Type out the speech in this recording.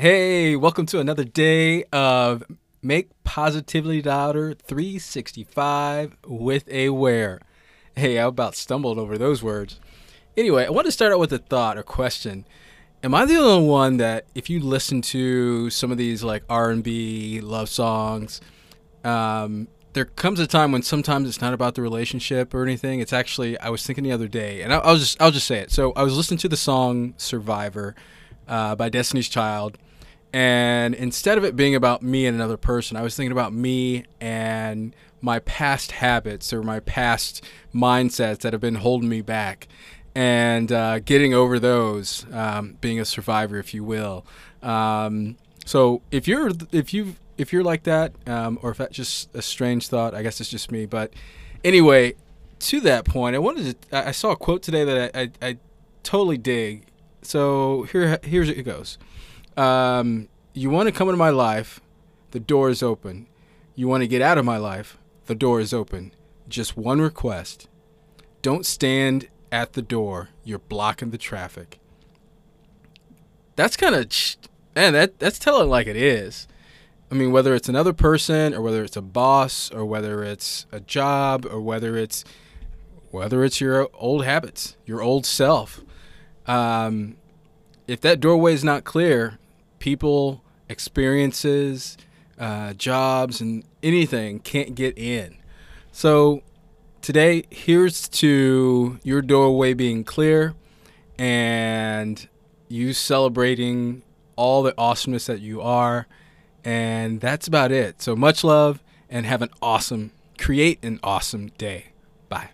Hey, welcome to another day of Make Positively Louder 365 with A. Ware. Hey, I about stumbled over those words. Anyway, I want to start out with a thought or question. Am I the only one that if you listen to some of these like R&B love songs, um, there comes a time when sometimes it's not about the relationship or anything. It's actually I was thinking the other day, and I, I'll just I'll just say it. So I was listening to the song "Survivor" uh, by Destiny's Child, and instead of it being about me and another person, I was thinking about me and my past habits or my past mindsets that have been holding me back, and uh, getting over those, um, being a survivor, if you will. Um, so if you're if you if you're like that, um, or if that's just a strange thought, I guess it's just me. But anyway, to that point, I wanted to. I saw a quote today that I, I, I totally dig. So here, here's it goes. Um, you want to come into my life, the door is open. You want to get out of my life, the door is open. Just one request: don't stand at the door. You're blocking the traffic. That's kind of, man. That that's telling like it is. I mean, whether it's another person or whether it's a boss or whether it's a job or whether it's whether it's your old habits, your old self. Um, if that doorway is not clear, people, experiences, uh, jobs, and anything can't get in. So today, here's to your doorway being clear and you celebrating all the awesomeness that you are and that's about it. So much love and have an awesome, create an awesome day. Bye.